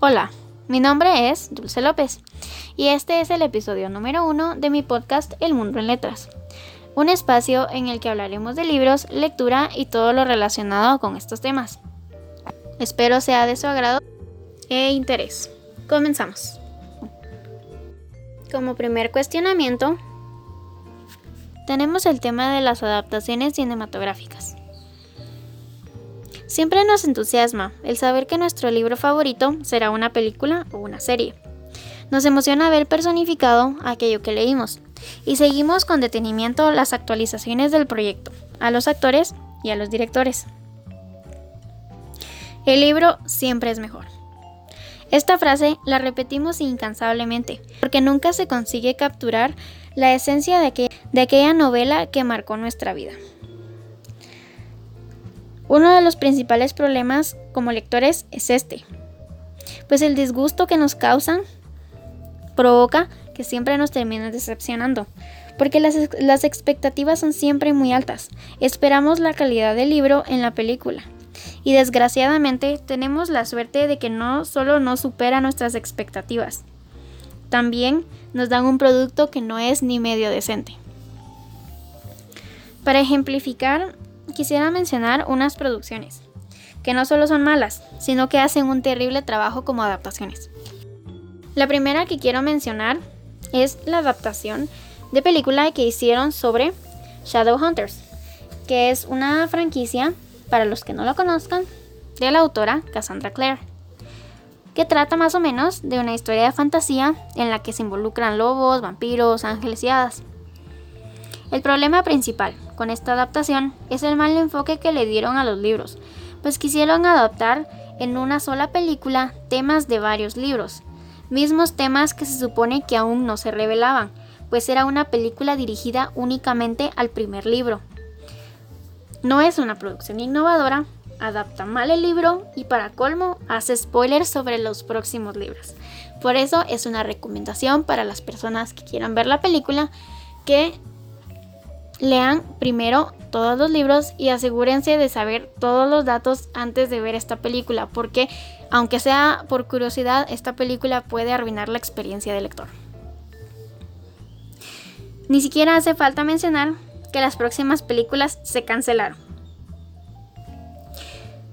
Hola, mi nombre es Dulce López y este es el episodio número uno de mi podcast El Mundo en Letras, un espacio en el que hablaremos de libros, lectura y todo lo relacionado con estos temas. Espero sea de su agrado e interés. Comenzamos. Como primer cuestionamiento, tenemos el tema de las adaptaciones cinematográficas. Siempre nos entusiasma el saber que nuestro libro favorito será una película o una serie. Nos emociona ver personificado aquello que leímos y seguimos con detenimiento las actualizaciones del proyecto, a los actores y a los directores. El libro siempre es mejor. Esta frase la repetimos incansablemente, porque nunca se consigue capturar la esencia de, de aquella novela que marcó nuestra vida. Uno de los principales problemas como lectores es este, pues el disgusto que nos causan provoca que siempre nos terminen decepcionando, porque las, las, expectativas son siempre muy altas. Esperamos la calidad del libro en la película. Y desgraciadamente tenemos la suerte de que no solo no supera nuestras expectativas, también nos dan un producto que no es ni medio decente. Para ejemplificar, quisiera mencionar unas producciones, que no solo son malas, sino que hacen un terrible trabajo como adaptaciones. La primera que quiero mencionar es la adaptación de película que hicieron sobre Shadowhunters, que es una franquicia, para los que no lo conozcan, de la autora Cassandra Clare, que trata más o menos de una historia de fantasía en la que se involucran lobos, vampiros, ángeles y hadas. El problema principal con esta adaptación es el mal enfoque que le dieron a los libros, pues quisieron adaptar en una sola película temas de varios libros, mismos temas que se supone que aún no se revelaban, pues era una película dirigida únicamente al primer libro. No es una producción innovadora, adapta mal el libro y para colmo hace spoilers sobre los próximos libros. Por eso es una recomendación para las personas que quieran ver la película que Lean primero todos los libros y asegúrense de saber todos los datos antes de ver esta película, porque aunque sea por curiosidad, esta película puede arruinar la experiencia del lector. Ni siquiera hace falta mencionar que las próximas películas se cancelaron.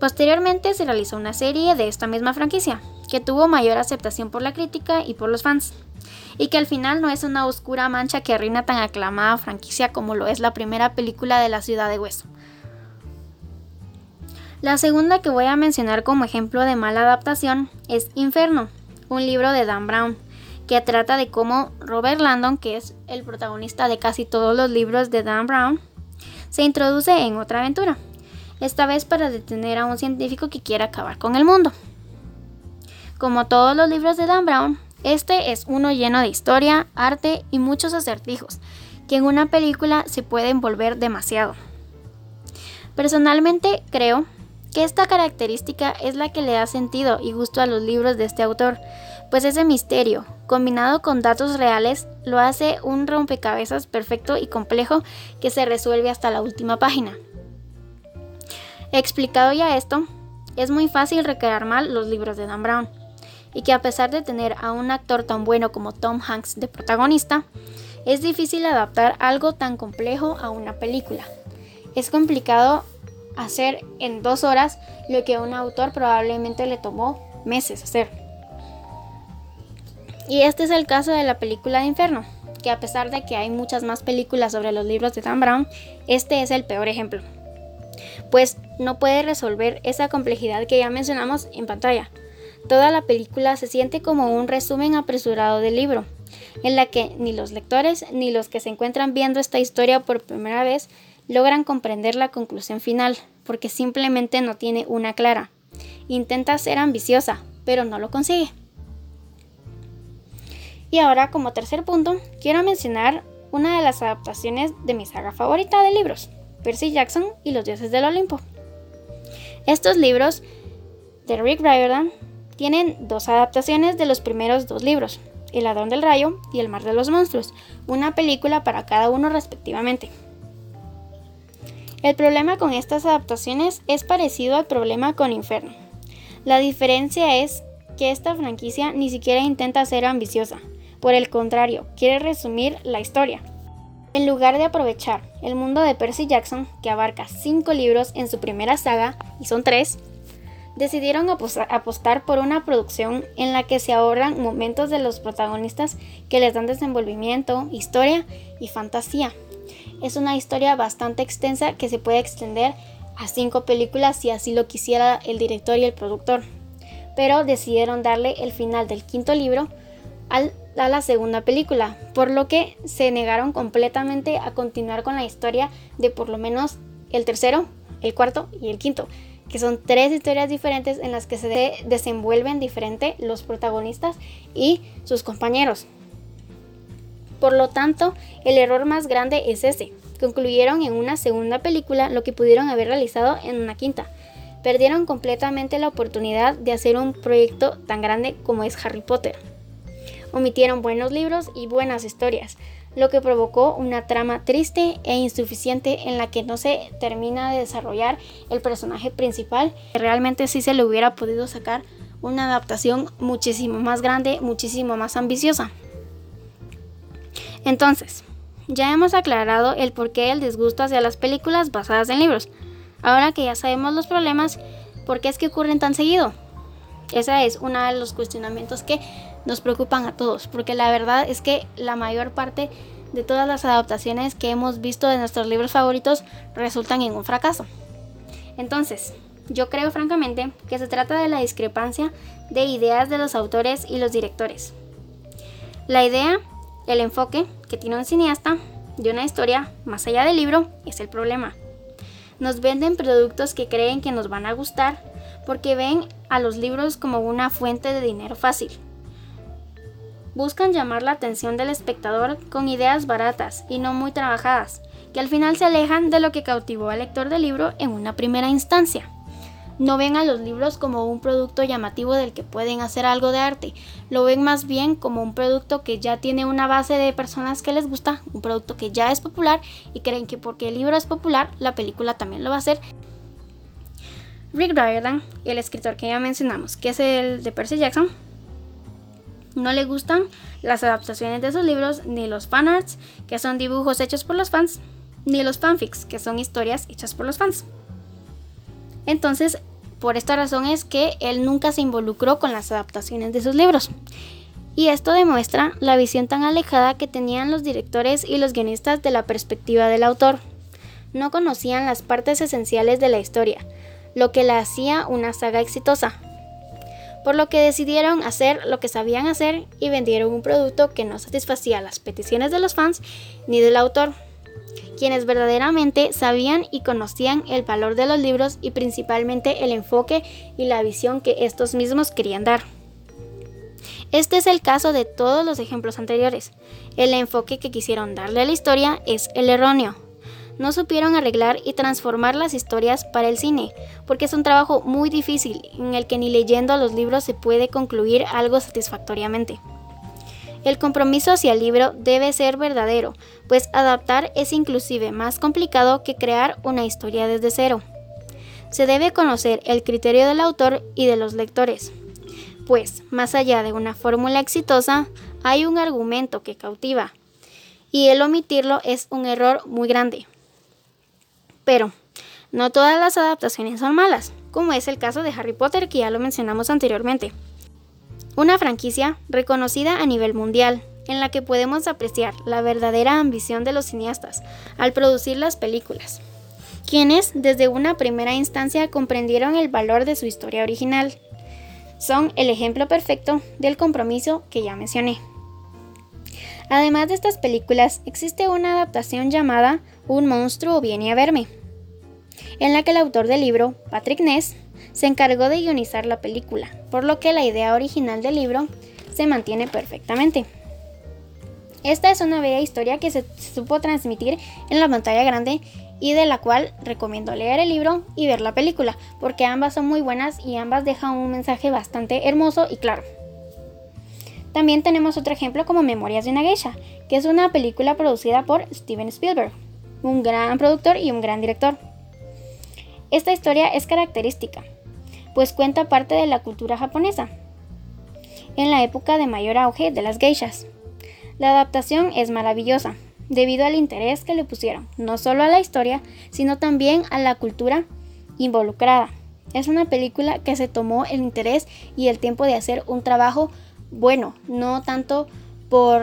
Posteriormente se realizó una serie de esta misma franquicia, que tuvo mayor aceptación por la crítica y por los fans y que al final no es una oscura mancha que arruina tan aclamada franquicia como lo es la primera película de la ciudad de hueso. La segunda que voy a mencionar como ejemplo de mala adaptación es Inferno, un libro de Dan Brown, que trata de cómo Robert Landon, que es el protagonista de casi todos los libros de Dan Brown, se introduce en otra aventura, esta vez para detener a un científico que quiere acabar con el mundo. Como todos los libros de Dan Brown, este es uno lleno de historia, arte y muchos acertijos, que en una película se pueden volver demasiado. Personalmente creo que esta característica es la que le da sentido y gusto a los libros de este autor, pues ese misterio, combinado con datos reales, lo hace un rompecabezas perfecto y complejo que se resuelve hasta la última página. Explicado ya esto, es muy fácil recrear mal los libros de Dan Brown y que a pesar de tener a un actor tan bueno como Tom Hanks de protagonista, es difícil adaptar algo tan complejo a una película. Es complicado hacer en dos horas lo que a un autor probablemente le tomó meses hacer. Y este es el caso de la película de Inferno, que a pesar de que hay muchas más películas sobre los libros de Dan Brown, este es el peor ejemplo. Pues no puede resolver esa complejidad que ya mencionamos en pantalla, Toda la película se siente como un resumen apresurado del libro, en la que ni los lectores ni los que se encuentran viendo esta historia por primera vez logran comprender la conclusión final, porque simplemente no tiene una clara. Intenta ser ambiciosa, pero no lo consigue. Y ahora, como tercer punto, quiero mencionar una de las adaptaciones de mi saga favorita de libros, Percy Jackson y los dioses del Olimpo. Estos libros de Rick Riordan tienen dos adaptaciones de los primeros dos libros, El ladrón del rayo y El mar de los monstruos, una película para cada uno respectivamente. El problema con estas adaptaciones es parecido al problema con Inferno. La diferencia es que esta franquicia ni siquiera intenta ser ambiciosa. Por el contrario, quiere resumir la historia. En lugar de aprovechar el mundo de Percy Jackson, que abarca cinco libros en su primera saga, y son tres, decidieron apostar por una producción en la que se ahorran momentos de los protagonistas que les dan desenvolvimiento, historia y fantasía. Es una historia bastante extensa que se puede extender a cinco películas si así lo quisiera el director y el productor, pero decidieron darle el final del quinto libro a la segunda película, por lo que se negaron completamente a continuar con la historia de por lo menos el tercero, el cuarto y el quinto que son tres historias diferentes en las que se desenvuelven diferente los protagonistas y sus compañeros. Por lo tanto, el error más grande es ese. Concluyeron en una segunda película lo que pudieron haber realizado en una quinta. Perdieron completamente la oportunidad de hacer un proyecto tan grande como es Harry Potter. Omitieron buenos libros y buenas historias, lo que provocó una trama triste e insuficiente en la que no se termina de desarrollar el personaje principal. Realmente sí se le hubiera podido sacar una adaptación muchísimo más grande, muchísimo más ambiciosa. Entonces, ya hemos aclarado el porqué del disgusto hacia las películas basadas en libros. Ahora que ya sabemos los problemas, ¿por qué es que ocurren tan seguido? Ese es uno de los cuestionamientos que nos preocupan a todos, porque la verdad es que la mayor parte de todas las adaptaciones que hemos visto de nuestros libros favoritos resultan en un fracaso. Entonces, yo creo francamente que se trata de la discrepancia de ideas de los autores y los directores. La idea, el enfoque que tiene un cineasta de una historia más allá del libro es el problema. Nos venden productos que creen que nos van a gustar porque ven a los libros como una fuente de dinero fácil buscan llamar la atención del espectador con ideas baratas y no muy trabajadas, que al final se alejan de lo que cautivó al lector del libro en una primera instancia. No ven a los libros como un producto llamativo del que pueden hacer algo de arte, lo ven más bien como un producto que ya tiene una base de personas que les gusta, un producto que ya es popular y creen que porque el libro es popular, la película también lo va a hacer. Rick Riordan, el escritor que ya mencionamos, que es el de Percy Jackson, no le gustan las adaptaciones de sus libros, ni los fanarts, que son dibujos hechos por los fans, ni los fanfics, que son historias hechas por los fans. Entonces, por esta razón es que él nunca se involucró con las adaptaciones de sus libros. Y esto demuestra la visión tan alejada que tenían los directores y los guionistas de la perspectiva del autor. No conocían las partes esenciales de la historia, lo que la hacía una saga exitosa, por lo que decidieron hacer lo que sabían hacer y vendieron un producto que no satisfacía las peticiones de los fans ni del autor, quienes verdaderamente sabían y conocían el valor de los libros y principalmente el enfoque y la visión que estos mismos querían dar. Este es el caso de todos los ejemplos anteriores. El enfoque que quisieron darle a la historia es el erróneo no supieron arreglar y transformar las historias para el cine, porque es un trabajo muy difícil en el que ni leyendo los libros se puede concluir algo satisfactoriamente. El compromiso hacia el libro debe ser verdadero, pues adaptar es inclusive más complicado que crear una historia desde cero. Se debe conocer el criterio del autor y de los lectores, pues más allá de una fórmula exitosa, hay un argumento que cautiva, y el omitirlo es un error muy grande. Pero no todas las adaptaciones son malas, como es el caso de Harry Potter que ya lo mencionamos anteriormente. Una franquicia reconocida a nivel mundial, en la que podemos apreciar la verdadera ambición de los cineastas al producir las películas, quienes desde una primera instancia comprendieron el valor de su historia original. Son el ejemplo perfecto del compromiso que ya mencioné. Además de estas películas, existe una adaptación llamada Un monstruo viene a verme, en la que el autor del libro, Patrick Ness, se encargó de guionizar la película, por lo que la idea original del libro se mantiene perfectamente. Esta es una bella historia que se supo transmitir en la pantalla grande y de la cual recomiendo leer el libro y ver la película, porque ambas son muy buenas y ambas dejan un mensaje bastante hermoso y claro. También tenemos otro ejemplo como Memorias de una Geisha, que es una película producida por Steven Spielberg, un gran productor y un gran director. Esta historia es característica, pues cuenta parte de la cultura japonesa, en la época de mayor auge de las geishas. La adaptación es maravillosa, debido al interés que le pusieron, no solo a la historia, sino también a la cultura involucrada. Es una película que se tomó el interés y el tiempo de hacer un trabajo bueno, no tanto por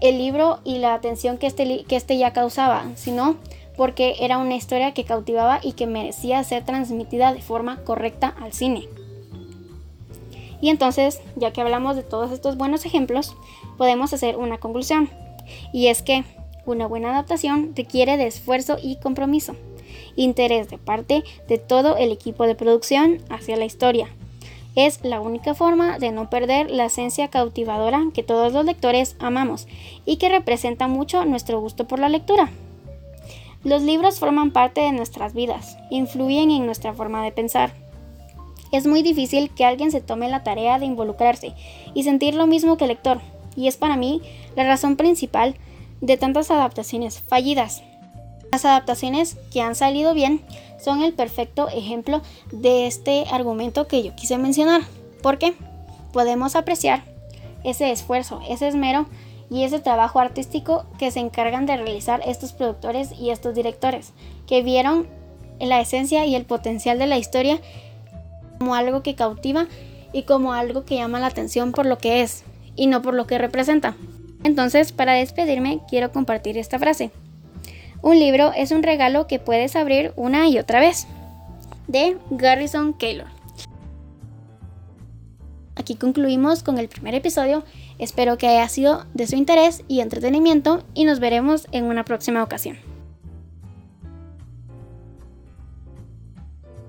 el libro y la atención que este, que este ya causaba, sino porque era una historia que cautivaba y que merecía ser transmitida de forma correcta al cine. Y entonces, ya que hablamos de todos estos buenos ejemplos, podemos hacer una conclusión. Y es que una buena adaptación requiere de esfuerzo y compromiso, interés de parte de todo el equipo de producción hacia la historia. Es la única forma de no perder la esencia cautivadora que todos los lectores amamos y que representa mucho nuestro gusto por la lectura. Los libros forman parte de nuestras vidas, influyen en nuestra forma de pensar. Es muy difícil que alguien se tome la tarea de involucrarse y sentir lo mismo que el lector, y es para mí la razón principal de tantas adaptaciones fallidas. Las adaptaciones que han salido bien son el perfecto ejemplo de este argumento que yo quise mencionar. porque Podemos apreciar ese esfuerzo, ese esmero y ese trabajo artístico que se encargan de realizar estos productores y estos directores, que vieron la esencia y el potencial de la historia como algo que cautiva y como algo que llama la atención por lo que es y no por lo que representa. Entonces, para despedirme, quiero compartir esta frase. Un libro es un regalo que puedes abrir una y otra vez. De Garrison Keillor. Aquí concluimos con el primer episodio. Espero que haya sido de su interés y entretenimiento y nos veremos en una próxima ocasión.